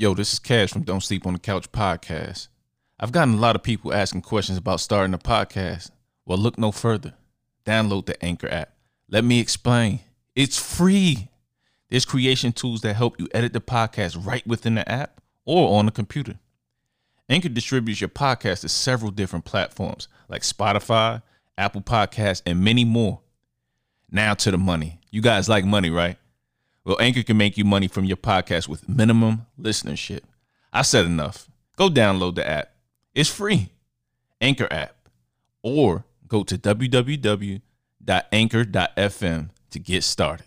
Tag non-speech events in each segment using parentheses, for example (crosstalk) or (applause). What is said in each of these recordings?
Yo, this is Cash from Don't Sleep on the Couch podcast. I've gotten a lot of people asking questions about starting a podcast. Well, look no further. Download the Anchor app. Let me explain. It's free. There's creation tools that help you edit the podcast right within the app or on the computer. Anchor distributes your podcast to several different platforms like Spotify, Apple Podcasts, and many more. Now to the money. You guys like money, right? Well, Anchor can make you money from your podcast with minimum listenership. I said enough. Go download the app. It's free. Anchor app. Or go to www.anchor.fm to get started.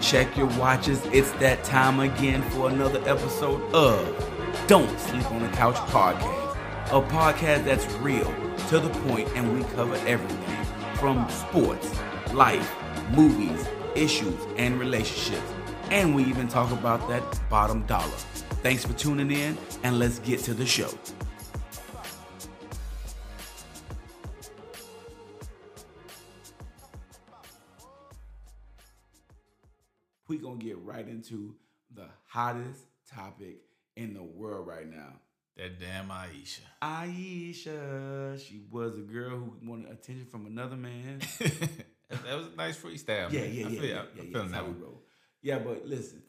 Check your watches. It's that time again for another episode of Don't Sleep on the Couch podcast. A podcast that's real, to the point, and we cover everything from sports, life, movies, issues, and relationships. And we even talk about that bottom dollar. Thanks for tuning in, and let's get to the show. We're gonna get right into the hottest topic in the world right now. That damn Aisha. Aisha, she was a girl who wanted attention from another man. (laughs) that was a nice freestyle. Yeah, man. yeah, I yeah, feel, yeah, yeah, that's that how we one. roll. Yeah, but listen,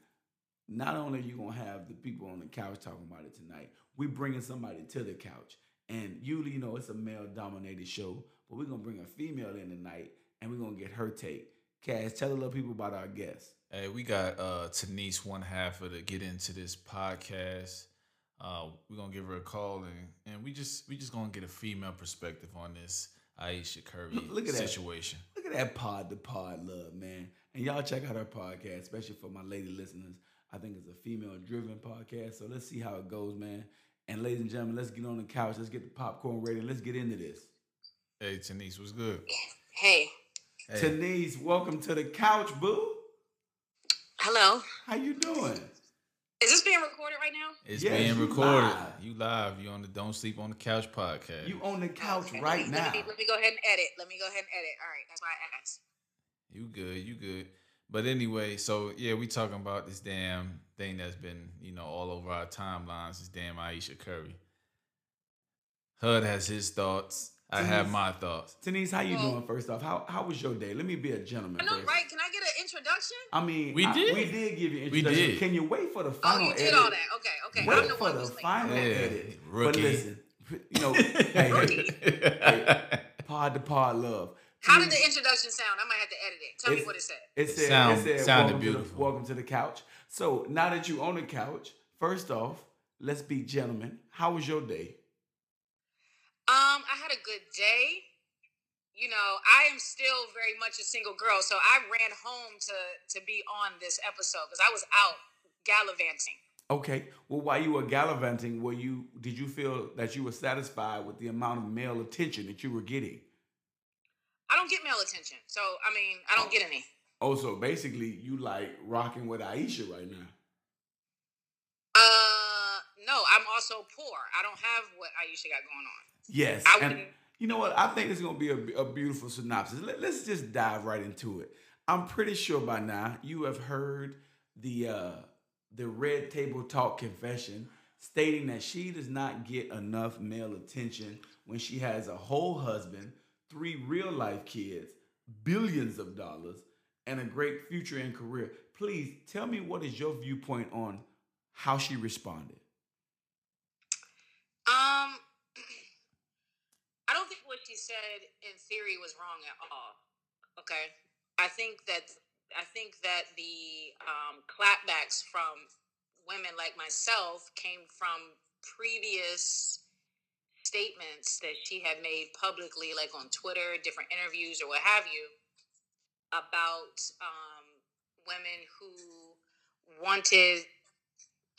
not only are you gonna have the people on the couch talking about it tonight, we bringing somebody to the couch, and usually, you know, it's a male-dominated show, but we're gonna bring a female in tonight, and we're gonna get her take. Cass, tell a little people about our guest. Hey, we got uh Tanise one half of to get into this podcast. Uh, we're gonna give her a call and and we just we just gonna get a female perspective on this Aisha Curry Look- look at that. situation. Look at that pod to pod love, man. And y'all check out our podcast, especially for my lady listeners. I think it's a female driven podcast. So let's see how it goes, man. And ladies and gentlemen, let's get on the couch. Let's get the popcorn ready. Let's get into this. Hey, Tanise, what's good? Hey, Hey, Tanise, welcome to the couch, boo. hello. How you doing? Is this being recorded right now? it's Yes, being you recorded. live. You live. You on the Don't Sleep on the Couch podcast. You on the oh, couch Okay, right let me, now. Let me, let me go ahead and edit. Let me go ahead and edit. All right, that's why I asked. You good, you good. But anyway, so yeah, we talking about this damn thing that's been, you know, all over our timelines, this damn Aisha Curry. Hud has his thoughts. I have my thoughts. Denise, how you Well- doing? First off, how how was your day? Let me be a gentleman. I know, first. right? Can I get an introduction? I mean, We I- did. we did give you We introduction. did. Can you wait for the oh, final? Oh, you did edit? all that. Okay, okay. Wait I'm the for one the final Yeah, edit. But listen, you know, (laughs) hey, pod to pod love. How did the introduction sound? I might have to edit it. Tell me what it said. It said, Sound- it said sounded welcome To the, welcome to the couch. So now that you on the couch, first off, let's be gentlemen. How was your day? Um, I had a good day. You know, I am still very much a single girl, so I ran home to to be on this episode because I was out gallivanting. Okay. Well, while you were gallivanting, were you did you feel that you were satisfied with the amount of male attention that you were getting? I don't get male attention, so I mean, I don't get any. Oh, so basically you like rocking with Aisha right now. Uh, no, I'm also poor. I don't have what Aisha got going on. Yes. I and you know what? I think it's going to be a, a beautiful synopsis. Let, us just dive right into it. I'm pretty sure by now you have heard the uh, the Red Table Talk confession stating that she does not get enough male attention when she has a whole husband, three real life kids, billions of dollars, and a great future and career. Please tell me what is your viewpoint on how she responded. Um, I don't think what she said in theory was wrong at all. Okay, I think that I think that the um, clapbacks from women like myself came from previous statements that she had made publicly, like on Twitter, different interviews, or what have you, about um, women who wanted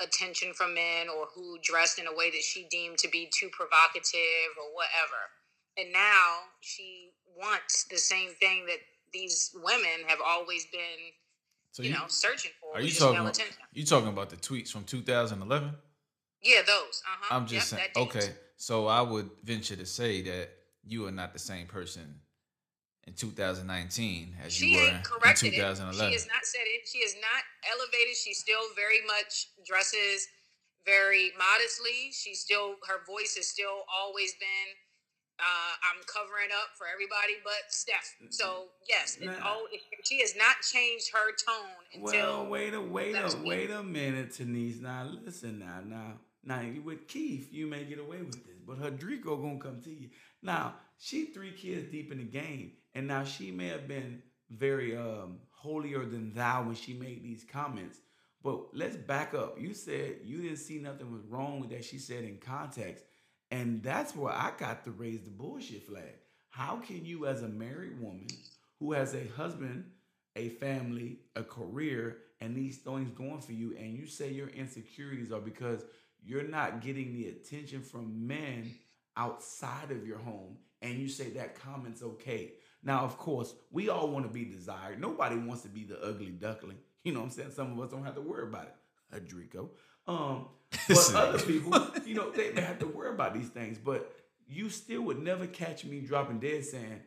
attention from men or who dressed in a way that she deemed to be too provocative or whatever. And now she wants the same thing that these women have always been, So you, know, searching for. are you talking about, you talking about the tweets from 2011? Yeah, those. Uh huh. I'm just saying. Okay, so I would venture to say that you are not the same person in 2019 as she you were in it. 2011. She has not said it. She is not elevated. She still very much dresses very modestly. She still her voice has still always been uh, I'm covering up for everybody but Steph. So yes, Nah. all, she has not changed her tone until Well, wait a wait a wait a minute, Denise. Now listen now, now now with Keith, you may get away with this, but Hadrico gonna come to you. Now she three kids deep in the game, and now she may have been very um holier than thou when she made these comments. But let's back up. You said you didn't see nothing was wrong with that. She said in context, and that's where I got to raise the bullshit flag. How can you, as a married woman who has a husband, a family, a career, and these things going for you, and you say your insecurities are because you're not getting the attention from men outside of your home, and you say that comment's okay. Now, of course, we all want to be desired. Nobody wants to be the ugly duckling. You know what I'm saying? Some of us don't have to worry about it. Adrico. Um, (laughs) but other people, you know, they, they have to worry about these things. But you still would never catch me dropping dead saying,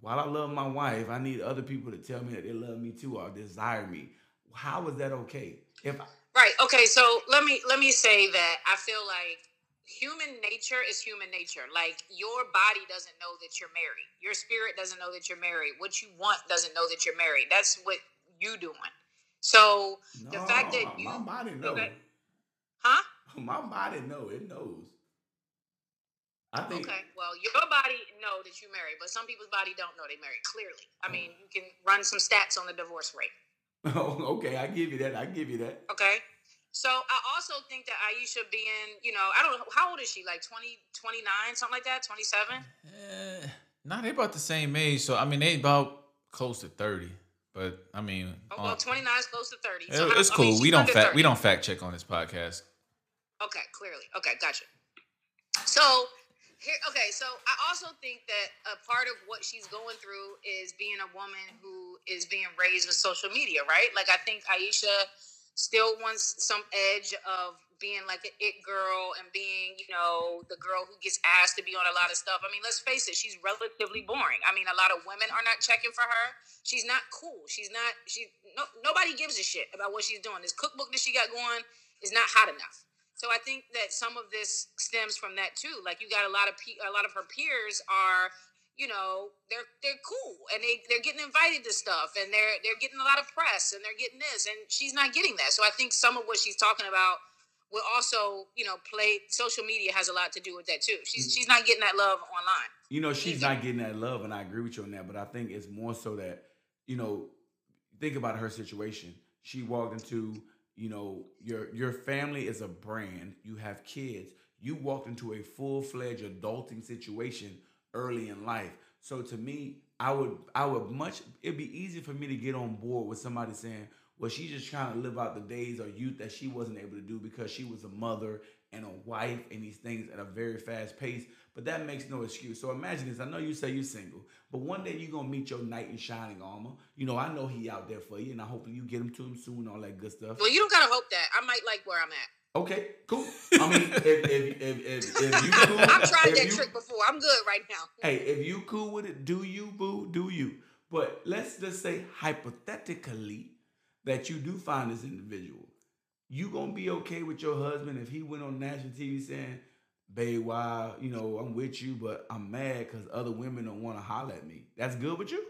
while I love my wife, I need other people to tell me that they love me too or desire me. How is that okay? If I, Right. Okay. So let me let me say that I feel like human nature is human nature. Like your body doesn't know that you're married. Your spirit doesn't know that you're married. What you want doesn't know that you're married. That's what you doing. So the fact that No, you my body knows. okay. Huh? (laughs) My body know it knows. I think Okay. Well, your body know that you're married, but some people's body don't know they married. Clearly, I mean, you can run some stats on the divorce rate. Oh, (laughs) okay, I give you that. I give you that. Okay. So I also think that Aisha being, you know, I don't know how old is she? Like 20, 29, something like that, 27? Eh, nah, they about the same age, so I mean they about close to 30. But I mean, Oh, well, 29 is close to 30. So how- it's I cool. mean, we don't fact we don't fact check on this podcast. Okay, clearly. Okay, gotcha. So here, okay, so I also think that a part of what she's going through is being a woman who is being raised with social media, right? Like I think Aisha still wants some edge of being like an it girl and being, you know, the girl who gets asked to be on a lot of stuff. I mean, let's face it, she's relatively boring. I mean, a lot of women are not checking for her. She's not cool. She's not. She no nobody gives a shit about what she's doing. This cookbook that she got going is not hot enough. So I think that some of this stems from that too. Like you got a lot of pe- a lot of her peers are, you know, they're they're cool and they they're getting invited to stuff and they're they're getting a lot of press and they're getting this and she's not getting that. So I think some of what she's talking about will also, you know, play social media has a lot to do with that too. She's mm. she's not getting that love online. You know, she's not getting that love, and I agree with you on that. But I think it's more so that, you know, think about her situation. She walked into, you know, your your family is a brand. You have kids. You walked into a full fledged adulting situation early in life. So to me, I would I would much it'd be easy for me to get on board with somebody saying, well, she's just trying to live out the days or youth that she wasn't able to do because she was a mother and a wife and these things at a very fast pace. But that makes no excuse. So imagine this. I know you say you're single, but one day you're gonna meet your knight in shining armor. You know, I know he out there for you, and I hope you get him to him soon, all that good stuff. Well, you don't gotta hope that. I might like where I'm at. Okay, cool. I mean, if if if if, if you cool, I've tried that you- trick before. I'm good right now. Hey, if you cool with it, do you, boo, do you. But let's just say hypothetically that you do find this individual. You gonna be okay with your husband if he went on national TV saying, babe, why, you know, I'm with you, but I'm mad because other women don't want to holler at me. That's good with you?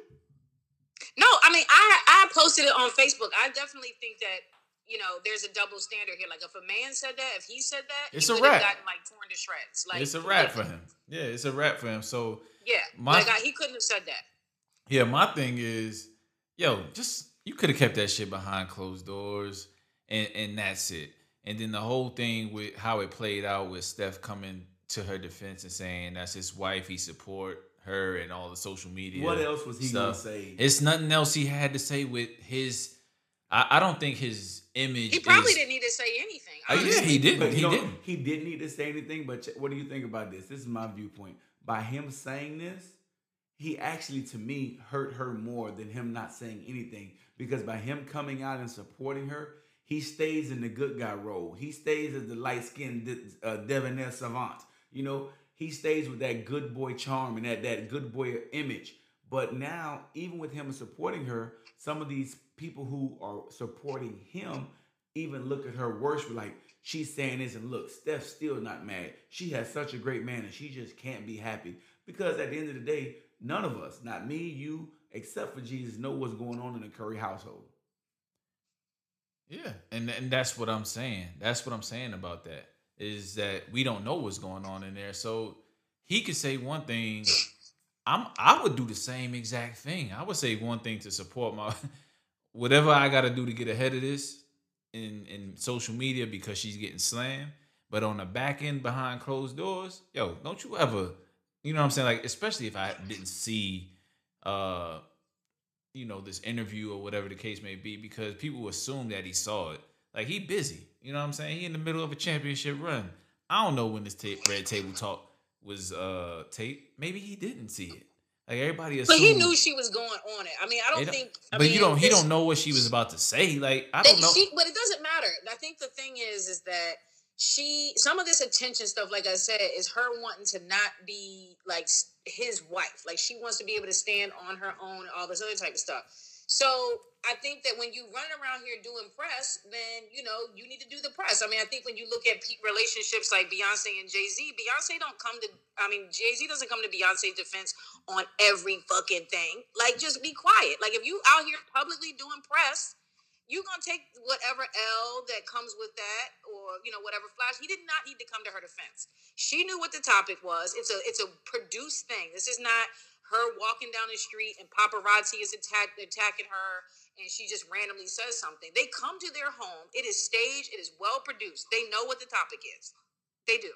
No, I mean, I I posted it on Facebook. I definitely think that you know there's a double standard here. Like if a man said that, if he said that, It's he a would have wrap. gotten like torn to shreds. Like it's a wrap for him. Yeah, it's a wrap for him. So Yeah, My- like I, he couldn't have said that. Yeah, my thing is, yo, just you could have kept that shit behind closed doors, and and that's it. And then the whole thing with how it played out with Steph coming to her defense and saying that's his wife, he support her and all the social media. What else was he gonna say? It's nothing else he had to say with his. I, I don't think his image. He probably is, didn't need to say anything. Uh, yeah, he didn't. But He know, didn't. He didn't need to say anything. But ch- what do you think about this? This is my viewpoint. By him saying this, he actually, to me, hurt her more than him not saying anything. Because by him coming out and supporting her, he stays in the good guy role. He stays as the light skinned uh, debonair savant. You know, he stays with that good boy charm and that that good boy image. But now, even with him supporting her, some of these people who are supporting him even look at her worse. Like she's saying this, and look, Steph's still not mad. She has such a great man, and she just can't be happy because at the end of the day, none of us, not me, you, except for Jesus, know what's going on in the Curry household. Yeah, and and that's what I'm saying. That's what I'm saying about that is that we don't know what's going on in there. So he could say one thing. I'm I would do the same exact thing. I would say one thing to support my (laughs) whatever I got to do to get ahead of this in in social media because she's getting slammed. But on the back end behind closed doors, yo, don't you ever, you know what I'm saying? Like, especially if I didn't see uh you know, this interview or whatever the case may be, because people assume that he saw it. Like he busy. You know what I'm saying? He in the middle of a championship run. I don't know when this tape, red table talk was uh tape. Maybe he didn't see it. Like everybody assumed. But he knew she was going on it. I mean, I don't, don't think. I but mean, you don't. He don't know what she was about to say. Like I don't know. She, but it doesn't matter. I think the thing is, is that she, some of this attention stuff, like I said, is her wanting to not be like his wife. Like she wants to be able to stand on her own, all this other type of stuff. So I think that when you run around here doing press, then you know you need to do the press. I mean, I think when you look at relationships like Beyonce and Jay Z, Beyonce don't come to. I mean, Jay Z doesn't come to Beyonce's defense on every fucking thing. Like, just be quiet. Like, if you out here publicly doing press, you gonna take whatever L that comes with that, or you know whatever flash. He did not need to come to her defense. She knew what the topic was. It's a it's a produced thing. This is not her walking down the street and paparazzi is attack, attacking her, and she just randomly says something. They come to their home. It is staged. It is well produced. They know what the topic is. They do.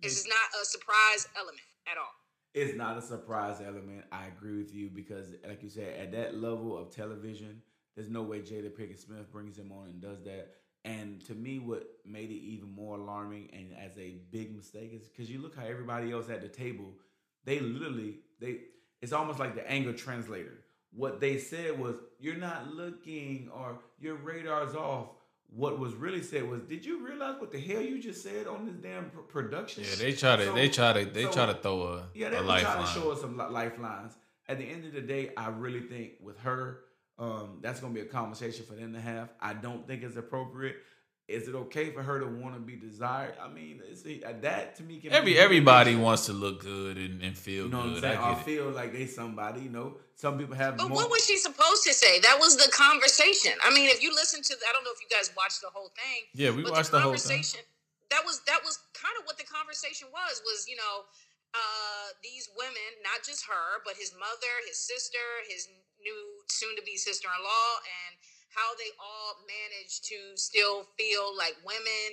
This is not a surprise element at all. It's not a surprise element. I agree with you because, like you said, at that level of television, there's no way Jada Pinkett Smith brings him on and does that. And to me, what made it even more alarming and as a big mistake is because you look how everybody else at the table, they literally they it's almost like the anger translator. What they said was, "You're not looking," or "Your radar's off." What was really said was, "Did you realize what the hell you just said on this damn pr- production?" yeah, they try to. So- they try to. They so- try to throw a, yeah, they trying to show us some li- lifelines. At the end of the day, I really think with her, um, that's going to be a conversation for them to have. I don't think it's appropriate. Is it okay for her to want to be desired? I mean, it's, uh, that to me can Every be- everybody wants to look good and, and feel You know what I'm good. saying? I I get it. feel like they somebody. You know, some people have. But more, what was she supposed to say? That was the conversation. I mean, if you listen to, I don't know if you guys watched the whole thing. Yeah, we watched the, whole thing. conversation. That was that was kind of what the conversation was. Was you know, uh, these women, not just her, but his mother, his sister, his new soon-to-be sister-in-law, and how they all managed to still feel like women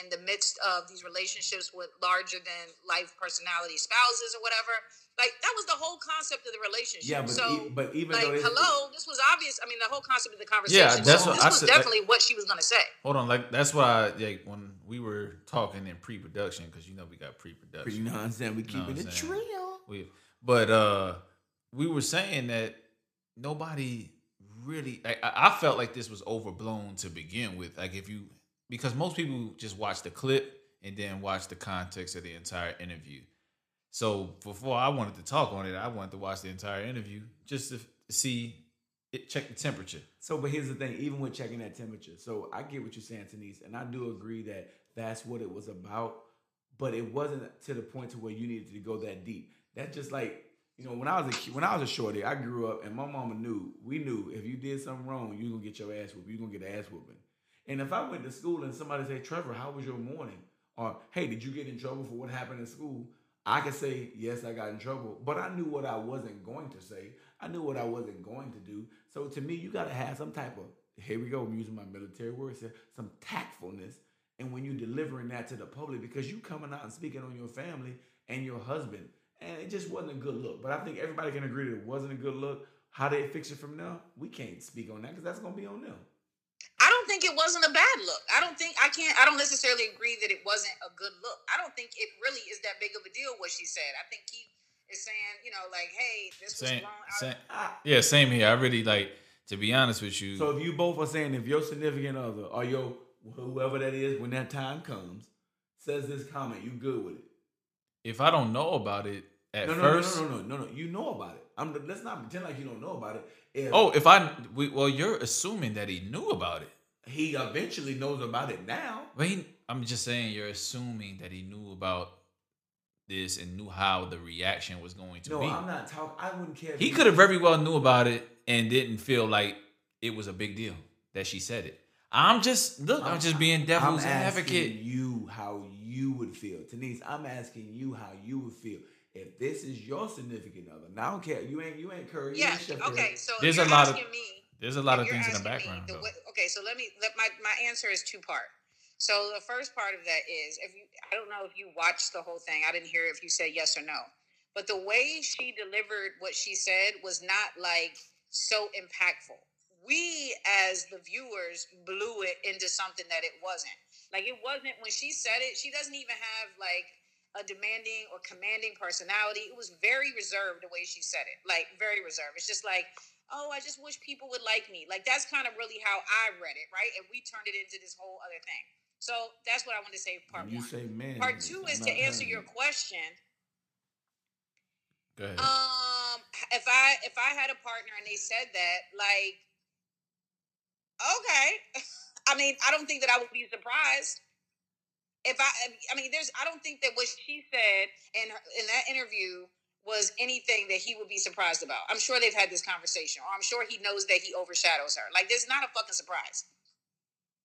in the midst of these relationships with larger than life personality spouses or whatever. Like that was the whole concept of the relationship. yeah, but so e- but even like though hello this was obvious i mean the whole concept of the conversation Yeah, that's so what this I was said- definitely what she was going to say Hold on, like that's why like when we were talking in pre-production because you know we got pre-production. you know what I'm saying? We You know keeping what it I'm saying? real. We, but uh, we were saying that nobody really. Like, I, I felt like this was overblown to begin with. Like if you, because most people just watch the clip and then watch the context of the entire interview. So before I wanted to talk on it, I wanted to watch the entire interview just to see it, check the temperature. So, but here's the thing: even with checking that temperature, so I get what you're saying, Denise, and I do agree that that's what it was about. But it wasn't to the point to where you needed to go that deep. That's just like you know, when I was a when I was a shorty, I grew up, and my mama knew. We knew if you did something wrong, you gonna get your ass whooped. You gonna get an ass whooping. And if I went to school and somebody said, "Trevor, how was your morning?" or "Hey, did you get in trouble for what happened in school?" I could say, "Yes, I got in trouble," but I knew what I wasn't going to say. I knew what I wasn't going to do. So to me, you got to have some type of here we go. I'm using my military words. Some tactfulness, and when you're delivering that to the public, because you coming out and speaking on your family and your husband, and it just wasn't a good look. But I think everybody can agree that it wasn't a good look. How they fix it from now, we can't speak on that because that's gonna be on them. i don't think it wasn't a bad look i don't think i can't i don't necessarily agree that it wasn't a good look i don't think it really is that big of a deal what she said i think he is saying you know like hey this was Same, wrong same, Ah, yeah, same here. I really like to be honest with you. So if you both are saying if your significant other or your whoever that is when that time comes says this comment, you good with it? if I don't know about it at No, no, first, no, no, no, no, no, no. You know about it. I'm let's not pretend like you don't know about it. If Oh, if I we, well, you're assuming that he knew about it. he eventually knows about it now. But he, I'm just saying you're assuming that he knew about this and knew how the reaction was going to No, be. No, I'm not talking. I wouldn't care. He could have very well knew about it and didn't feel like it was a big deal that she said it. I'm just look. I'm, just being devil's I'm asking advocate. You how you would feel, Denise. I'm asking you how you would feel if this is your significant other. Now I don't care. You ain't you ain't Curry. you Yeah. Okay. Curry. So There's you're a lot of- me. There's a lot of things in the asking me background. the though. okay, so let me let my my answer is two part. So the first part of that is if you I don't know if you watched the whole thing. I didn't hear if you said yes or no. But the way she delivered what she said was not like so impactful. We as the viewers blew it into something that it wasn't. Like it wasn't when she said it, she doesn't even have like a demanding or commanding personality. It was very reserved the way she said it. Like very reserved. It's just like oh, I just wish people would like me. Like that's kind of really how I read it, right? And we turned it into this whole other thing. So that's what I want to say. Part you one. say man. Part two is to answer your question. Go ahead. Um, if I if I had a partner and they said that, like, okay, (laughs) I mean, I don't think that I would be surprised. If I, I mean, there's, I don't think that what she said in her, in that interview was anything that he would be surprised about. I'm sure they've had this conversation, or I'm sure he knows that he overshadows her. Like, this is not a fucking surprise.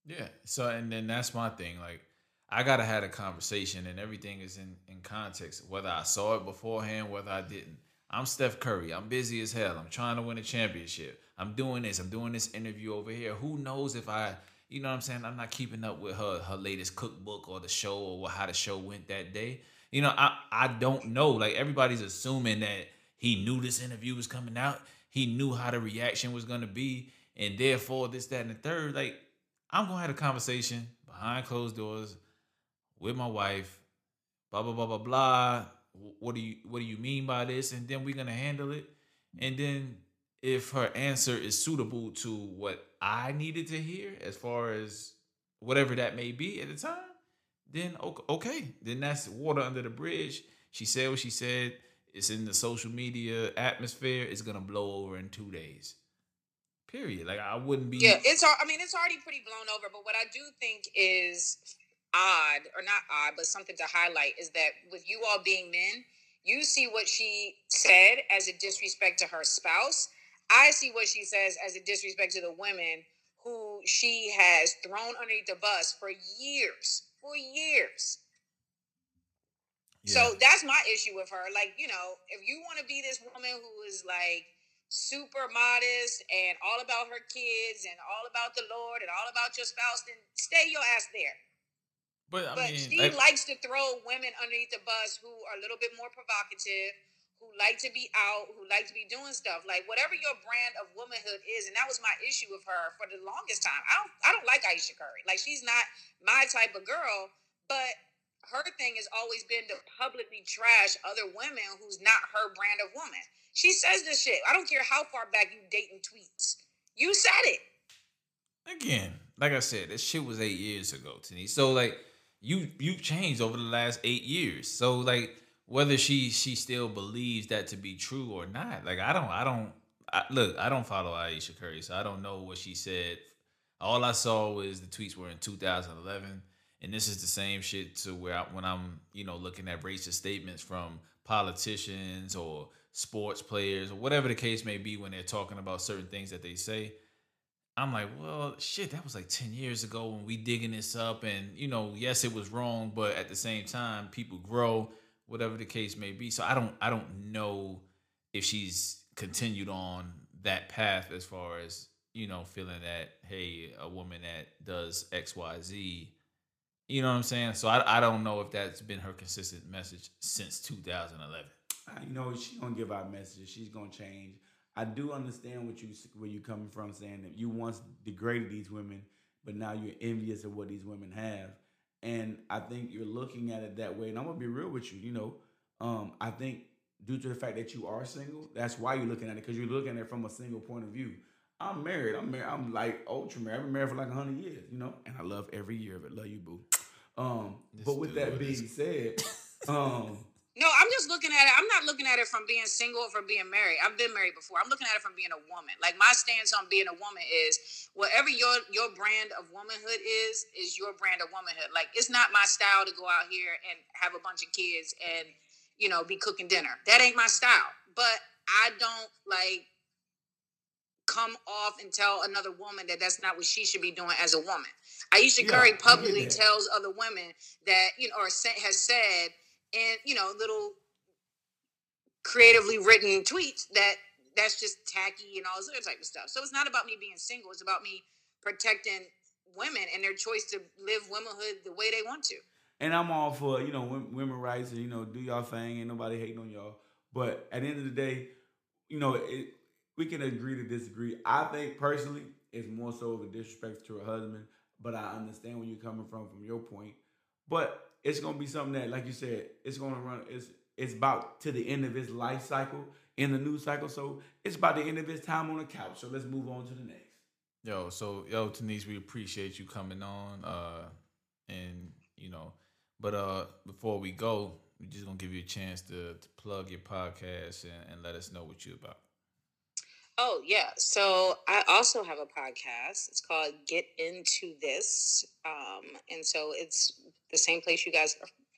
Yeah. So and then that's my thing. Like I gotta have a conversation and everything is in, in context. Whether I saw it beforehand, whether I didn't. I'm Steph Curry. I'm busy as hell. I'm trying to win a championship. I'm doing this. I'm doing this interview over here. Who knows if I you know what I'm saying? I'm not keeping up with her her latest cookbook or the show or how the show went that day. You know, I I don't know. Like everybody's assuming that he knew this interview was coming out. He knew how the reaction was gonna be, and therefore this, that, and the third. Like I'm gonna have a conversation behind closed doors with my wife. Blah blah blah blah blah. What do you what do you mean by this? And then we're gonna handle it. And then if her answer is suitable to what I needed to hear, as far as whatever that may be at the time, then okay, then that's water under the bridge. She said what she said. It's in the social media atmosphere. It's gonna blow over in two days. Period. Like I wouldn't be. Yeah, it's. I mean, it's already pretty blown over. But what I do think is odd, or not odd, but something to highlight is that with you all being men, you see what she said as a disrespect to her spouse. I see what she says as a disrespect to the women who she has thrown underneath the bus for years, for years. So that's my issue with her. Like, you know, if you want to be this woman who is like super modest and all about her kids and all about the Lord and all about your spouse, then stay your ass there. but I but mean, she like- likes to throw women underneath the bus who are a little bit more provocative, who like to be out, who like to be doing stuff. Like whatever your brand of womanhood is, and that was my issue with her for the longest time. I don't I don't like Aisha Curry. Like she's not my type of girl, but her thing has always been to publicly trash other women who's not her brand of woman. She says this shit. I don't care how far back you date dating tweets. You said it. again, like I said, this shit was eight years ago, Tini. So like you you've changed over the last eight years. So like whether she she still believes that to be true or not, like I don't I don't I, look I don't follow Aisha Curry, so I don't know what she said. All I saw was the tweets were in 2011, and this is the same shit to where I, when I'm you know looking at racist statements from politicians or sports players or whatever the case may be when they're talking about certain things that they say. I'm like, well, shit, that was like 10 years ago when we digging this up. And, you know, yes, it was wrong, but at the same time, people grow, whatever the case may be. So I don't I don't know if she's continued on that path as far as, you know, feeling that, hey, a woman that does XYZ, you know what I'm saying? So I, I don't know if that's been her consistent message since 2011. Uh, You know, she's gonna give out messages. She's gonna change. I do understand what you where you coming from, saying that you once degraded these women, but now you're envious of what these women have. And I think you're looking at it that way. And I'm gonna be real with you. You know, um, I think due to the fact that you are single, that's why you're looking at it because you're looking at it from a single point of view. I'm married. I'm married. I'm like ultra married. I've been married for like hundred years. You know, and I love every year of it. Love you, boo. Um, This but with that being is- said, (laughs) um. Just looking at it. I'm not looking at it from being single or from being married. I've been married before. I'm looking at it from being a woman. Like my stance on being a woman is whatever your your brand of womanhood is, is your brand of womanhood. Like it's not my style to go out here and have a bunch of kids and you know be cooking dinner. That ain't my style. But I don't like come off and tell another woman that that's not what she should be doing as a woman. Aisha Yeah, Curry publicly tells other women that you know, or has said and you know little creatively written tweets that that's just tacky and all this other type of stuff. So it's not about me being single. It's about me protecting women and their choice to live womanhood the way they want to. And I'm all for you know women, rights and you know do y'all thing. Ain't nobody hating on y'all. But at the end of the day, you know it, we can agree to disagree. I think personally, it's more so of a disrespect to her husband. But I understand where you're coming from from your point. But it's gonna be something that, like you said, it's gonna run. It's it's about to the end of his life cycle in the news cycle. So it's about the end of his time on the couch. So let's move on to the next. Yo, so yo, Denise, we appreciate you coming on. Uh and you know, but uh before we go, we're just gonna give you a chance to, to plug your podcast and, and let us know what you're about. Oh, yeah. So I also have a podcast. It's called Get Into This. Um, and so it's the same place you guys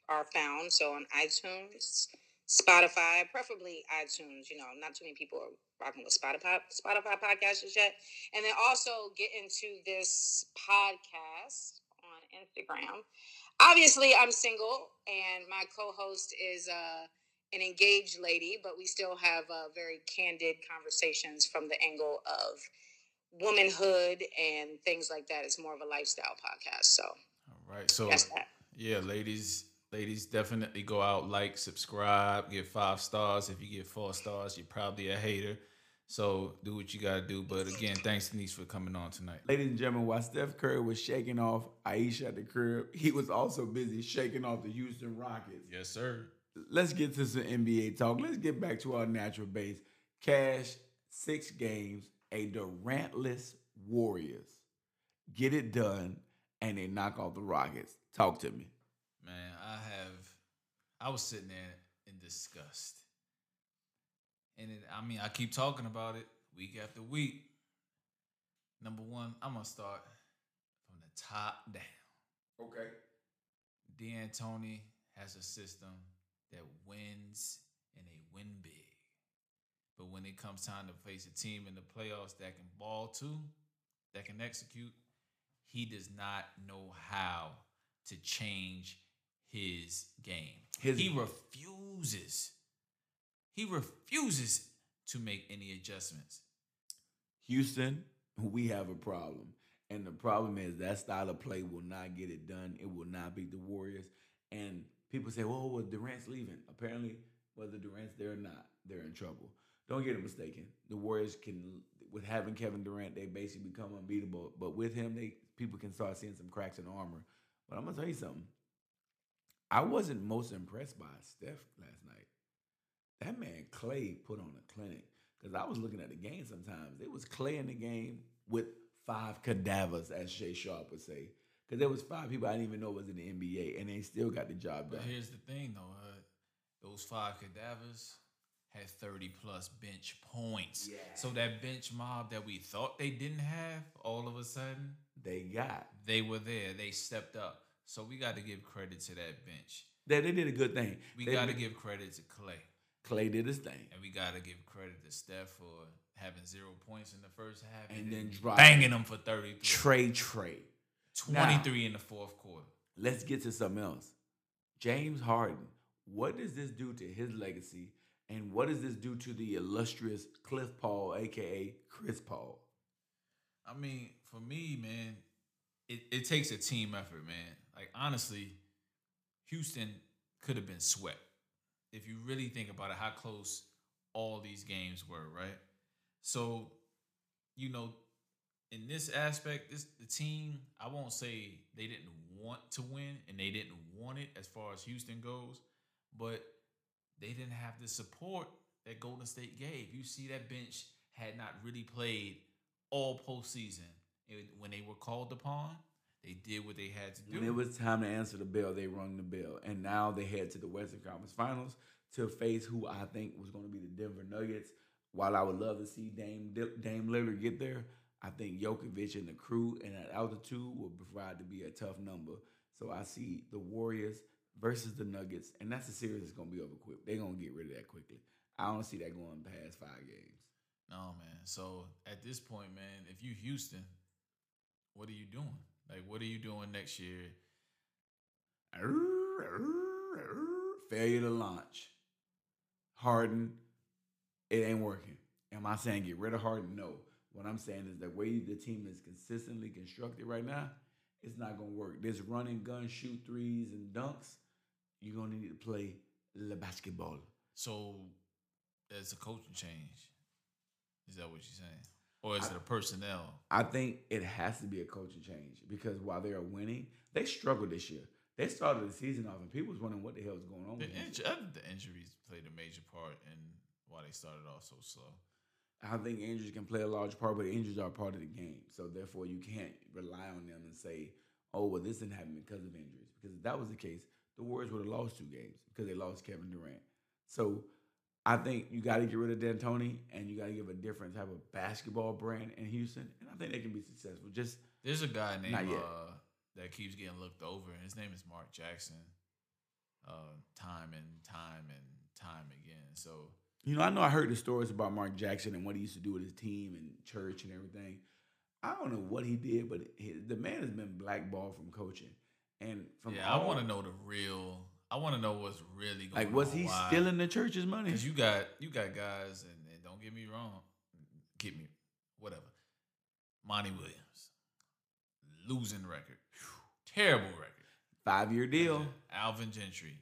are, found. So on iTunes, Spotify, preferably iTunes. You know, not too many people are rocking with Spotify, Spotify podcasts just yet. And then also get into this podcast on Instagram. Obviously, I'm single, and my co-host is uh, an engaged lady, but we still have uh, very candid conversations from the angle of womanhood and things like that. It's more of a lifestyle podcast. So All right. So yeah, ladies, ladies, definitely go out, like, subscribe, give five stars. If you get four stars, you're probably a hater. So do what you gotta do. But again, thanks Denise for coming on tonight. Ladies and gentlemen, while Steph Curry was shaking off Aisha at the crib, he was also busy shaking off the Houston Rockets. Yes, sir. Let's get to some NBA talk. Let's get back to our natural base. Cash, six games, a Durantless Warriors. Get it done, and they knock off the Rockets. Talk to me. Man, I have. I was sitting there in disgust, and it, I mean, I keep talking about it week after week. Number one, I'm gonna start from the top down. Okay. D'Antoni has a system that wins and they win big. But when it comes time to face a team in the playoffs that can ball too, that can execute, he does not know how to change his game. His- he refuses. He refuses to make any adjustments. Houston, we have a problem. And the problem is that style of play will not get it done. It will not beat the Warriors. And people say, well, well Durant's leaving. Apparently, whether Durant's there or not, they're in trouble. Don't get it mistaken. The Warriors can, with having Kevin Durant, they basically become unbeatable. But with him, they people can start seeing some cracks in the armor. But I'm gonna tell you something. I wasn't most impressed by Steph last night. That man Clay put on a clinic because I was looking at the game sometimes. It was Clay in the game with five cadavers, as Shay Sharp would say. Because there was five people I didn't even know was in the NBA, and they still got the job done. But here's the thing, though. Uh, those five cadavers had 30 plus bench points. Yeah. So that bench mob that we thought they didn't have, all of a sudden, They got they were there. They stepped up. So we got to give credit to that bench. they, they did a good thing. We got to give credit to Clay. Clay did his thing, And we got to give credit to Steph for having zero points in the first half and then then drop banging them for 30. Trey Trey. 23 in the fourth quarter. Let's get to something else. James Harden. What does this do to his legacy, and what does this do to the illustrious Cliff Paul, aka Chris Paul? I mean, for me, man, it, it takes a team effort, man. Like honestly, Houston could have been swept. If you really think about it, how close all these games were, right? So, you know, in this aspect, this the team, I won't say they didn't want to win and they didn't want it as far as Houston goes, but they didn't have the support that Golden State gave. You see that bench had not really played all postseason. Eh, when they were called upon, They did what they had to do. When it was time to answer the bell, they rung the bell, and now they head to the Western Conference Finals to face who I think was going to be the Denver Nuggets. While I would love to see Dame Dame Lillard get there, I think Jokovic and the crew and at altitude will provide to be a tough number. So I see the Warriors versus the Nuggets, and that's a series that's going to be over quick. They're going to get rid of that quickly. I don't see that going past five games. No, man. So at this point, man, if you Houston, what are you doing? Like, what are you doing next year? Failure to launch. Harden, it ain't working. Am I saying get rid of Harden? No. What I'm saying is the way the team is consistently constructed right now, it's not gonna work. This running gun, shoot threes and dunks, you're gonna need to play the basketball. So there's a coaching change. Is that what you're saying? Or is I, it a personnel? I think it has to be a coaching change because while they are winning, they struggled this year. They started the season off and people was wondering what the hell was going on. The, inj- the injuries played a major part in why they started off so slow. I think injuries can play a large part, but injuries are part of the game. So therefore, you can't rely on them and say, "Oh, well, this didn't happen because of injuries." Because if that was the case, the Warriors would have lost two games because they lost Kevin Durant. So I think you got to get rid of D'Antoni and you got to give a different type of basketball brand in Houston, and I think they can be successful. Just there's a guy named uh, that keeps getting looked over, and his name is Mark Jackson. Uh, time and time and time again. So you know, I know I heard the stories about Mark Jackson and what he used to do with his team and church and everything. I don't know what he did, but he, the man has been blackballed from coaching. And from yeah, all, I want to know the real I want to know what's really going on. like, was he why. stealing the church's money? Because you got you got guys, and, and, don't get me wrong, get me whatever. Monty Williams, losing record, terrible record, five year deal. Alvin Gentry.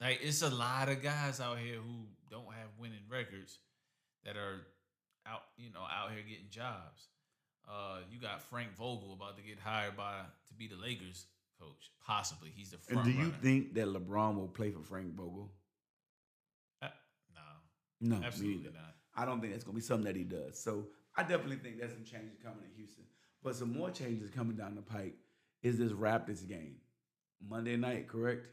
Like it's a lot of guys out here who don't have winning records that are out, you know, out here getting jobs. Uh, you got Frank Vogel about to get hired by to be the Lakers coach. Possibly, he's the front. And do you runner. think that LeBron will play for Frank Vogel? Uh, no, no, absolutely not. I don't think that's going to be something that he does. So I definitely think there's some changes coming in Houston, but some more changes coming down the pike. Is this Raptors game Monday night? Correct.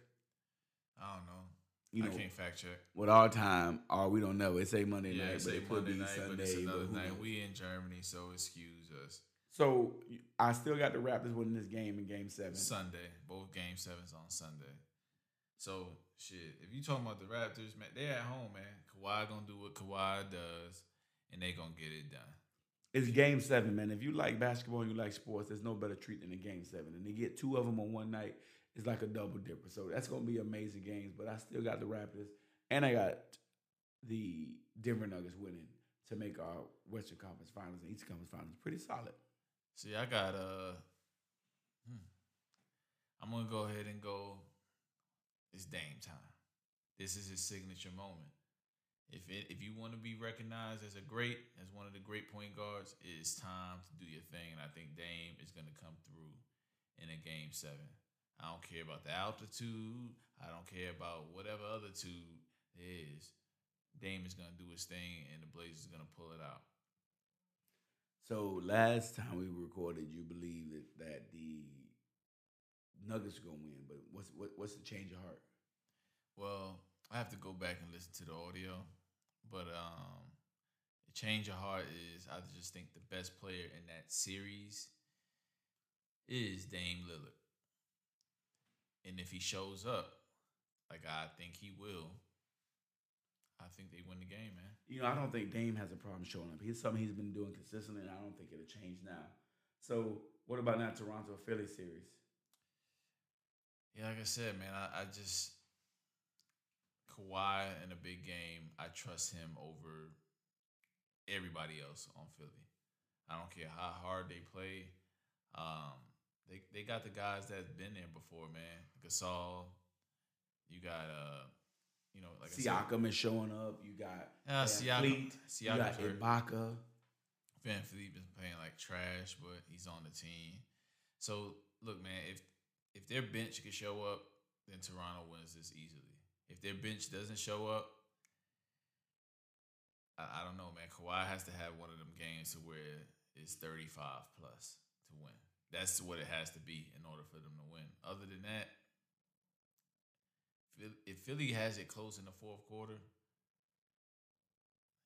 I don't know. You know, I can't fact check. With our time, or we don't know. It's a Monday yeah, night, but it could Monday be night, Sunday. But it's another night. We in Germany, so excuse us. So I still got the Raptors winning this game in Game Seven. Sunday, both Game Sevens on Sunday. So shit, if you talking about the Raptors, man, they're at home, man. Kawhi gonna do what Kawhi does, and they gonna get it done. It's Game Seven, man. If you like basketball and you like sports, there's no better treat than a Game Seven, and they get two of them on one night. It's like a double dipper. So that's gonna be amazing games. But I still got the Raptors, and I got the Denver Nuggets winning to make our Western Conference Finals and Eastern Conference Finals pretty solid. See, I got uh hmm. I'm gonna go ahead and go. It's Dame time. This is his signature moment. If it, if you want to be recognized as a great, as one of the great point guards, it's time to do your thing. And I think Dame is gonna come through in a game seven. I don't care about the altitude. I don't care about whatever other two is. Dame is gonna do his thing, and the Blazers are gonna pull it out. So last time we recorded, you believed that, that the Nuggets are gonna win, but what's what, what's the change of heart? Well, I have to go back and listen to the audio, but um, the change of heart is I just think the best player in that series is Dame Lillard, and if he shows up, like I think he will, I think they win the game, man. You know, I don't think Dame has a problem showing up. He's something he's been doing consistently, and I don't think it'll change now. So, what about that Toronto Philly series? Yeah, like I said, man, I, I just Kawhi in a big game. I trust him over everybody else on Philly. I don't care how hard they play. Um, they they got the guys that's been there before, man. Gasol. You got uh you know, like Siakam is showing up. You got uh, Siakam, Siakam, you got Ibaka. philippe is playing like trash, but he's on the team. So look, man, if if their bench can show up, then Toronto wins this easily. If their bench doesn't show up, I, I don't know, man. Kawhi has to have one of them games to where it's thirty five plus to win. that's what it has to be in order for them to win. Other than that, if Philly has it close in the fourth quarter,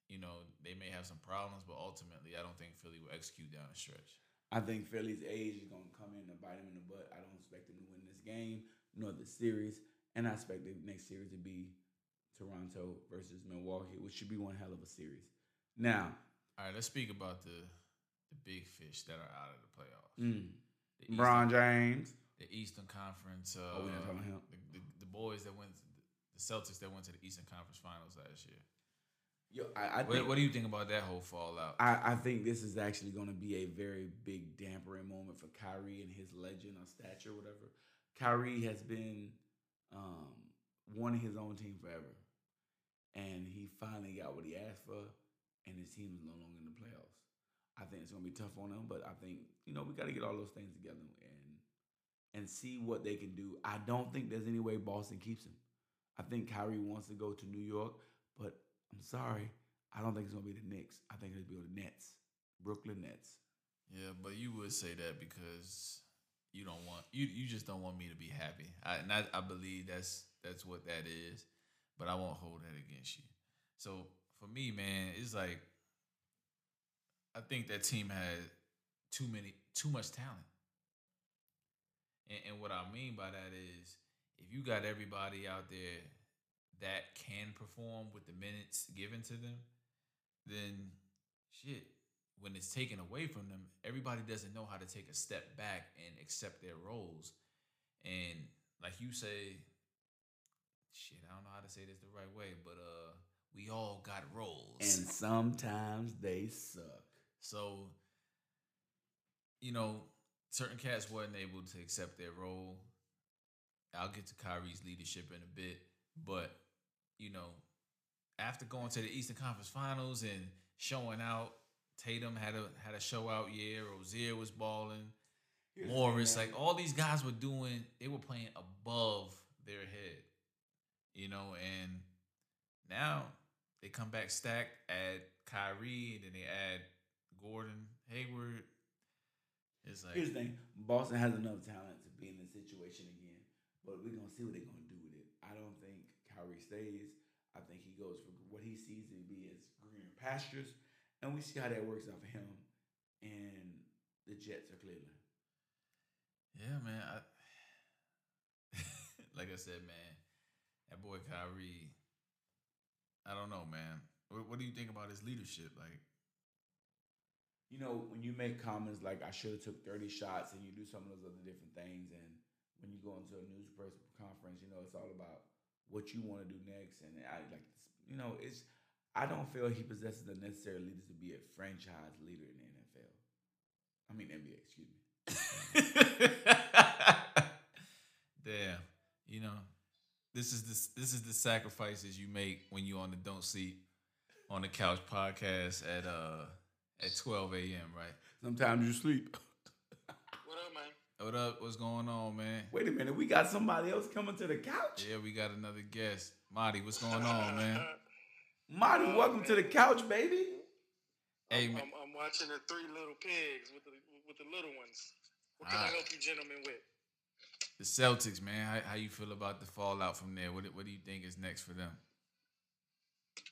you know they may have some problems, but ultimately, I don't think Philly will execute down the stretch. I think Philly's age is going to come in and bite him in the butt. I don't expect them to win this game nor the series, and I expect the next series to be Toronto versus Milwaukee, which should be one hell of a series. Now, all right, let's speak about the the big fish that are out of the playoffs. mm, LeBron James. The Eastern Conference. Uh, Oh, we not talking about him? The, the, the boys that went, the Celtics that went to the Eastern Conference Finals last year. Yo, I, I What, think what do you think about that whole fallout? I, I think this is actually going to be a very big dampering moment for Kyrie and his legend or stature, whatever. Kyrie has been um, wanting his own team forever, and he finally got what he asked for, and his team is no longer in the playoffs. I think it's going to be tough on him, but I think you know we got to get all those things together and see what they can do. I don't think there's any way Boston keeps him. I think Kyrie wants to go to New York, but I'm sorry, I don't think it's gonna be the Knicks. I think it'll be the Nets, Brooklyn Nets. Yeah, but you would say that because you don't want you you just don't want me to be happy. I and I, I believe that's that's what that is, but I won't hold that against you. So for me, man, it's like I think that team had too many too much talent. And, and what I mean by that is if you got everybody out there that can perform with the minutes given to them, then shit, when it's taken away from them, everybody doesn't know how to take a step back and accept their roles. And like you say, shit, I don't know how to say this the right way, but uh we all got roles. And sometimes they suck. So, you know, certain cats wasn't able to accept their role. I'll get to Kyrie's leadership in a bit, but you know, after going to the Eastern Conference Finals and showing out, Tatum had a had a show out year. Rozier was balling. Here's Morris, like all these guys were doing, they were playing above their head, you know. And now they come back stacked, add Kyrie, and then they add Gordon Hayward. It's like Here's the thing: Boston has enough talent to be in this situation again, but we're gonna see what they're gonna do with it. I don't think Kyrie stays. I think he goes for what he sees to be as greener pastures, and we see how that works out for him and the Jets or Cleveland. Yeah, man. I, (laughs) like I said, man, that boy Kyrie. I don't know, man. What, what do you think about his leadership? Like, You know, when you make comments like "I should have took thirty shots," and you do some of those other different things, and when you go into a news press conference, you know it's all about what you want to do next, and I like, you know, it's. I don't feel he possesses the necessary leaders to be a franchise leader in the NFL. I mean NBA, excuse me. (laughs) damn, you know, this is the this is the sacrifices you make when you on the Don't Sleep on the Couch podcast at uh at twelve a.m. Right? Sometimes you sleep. What up, man? What up? What's going on, man? Wait a minute, we got somebody else coming to the couch. Yeah, we got another guest, Marty. What's going on, man? (laughs) Marty, welcome to the couch, baby. Hey, I'm, man. I'm, I'm watching the three little pigs with the with the little ones. What can Ah. I help you gentlemen with? The Celtics, man. How, how you feel about the fallout from there? What what do you think is next for them?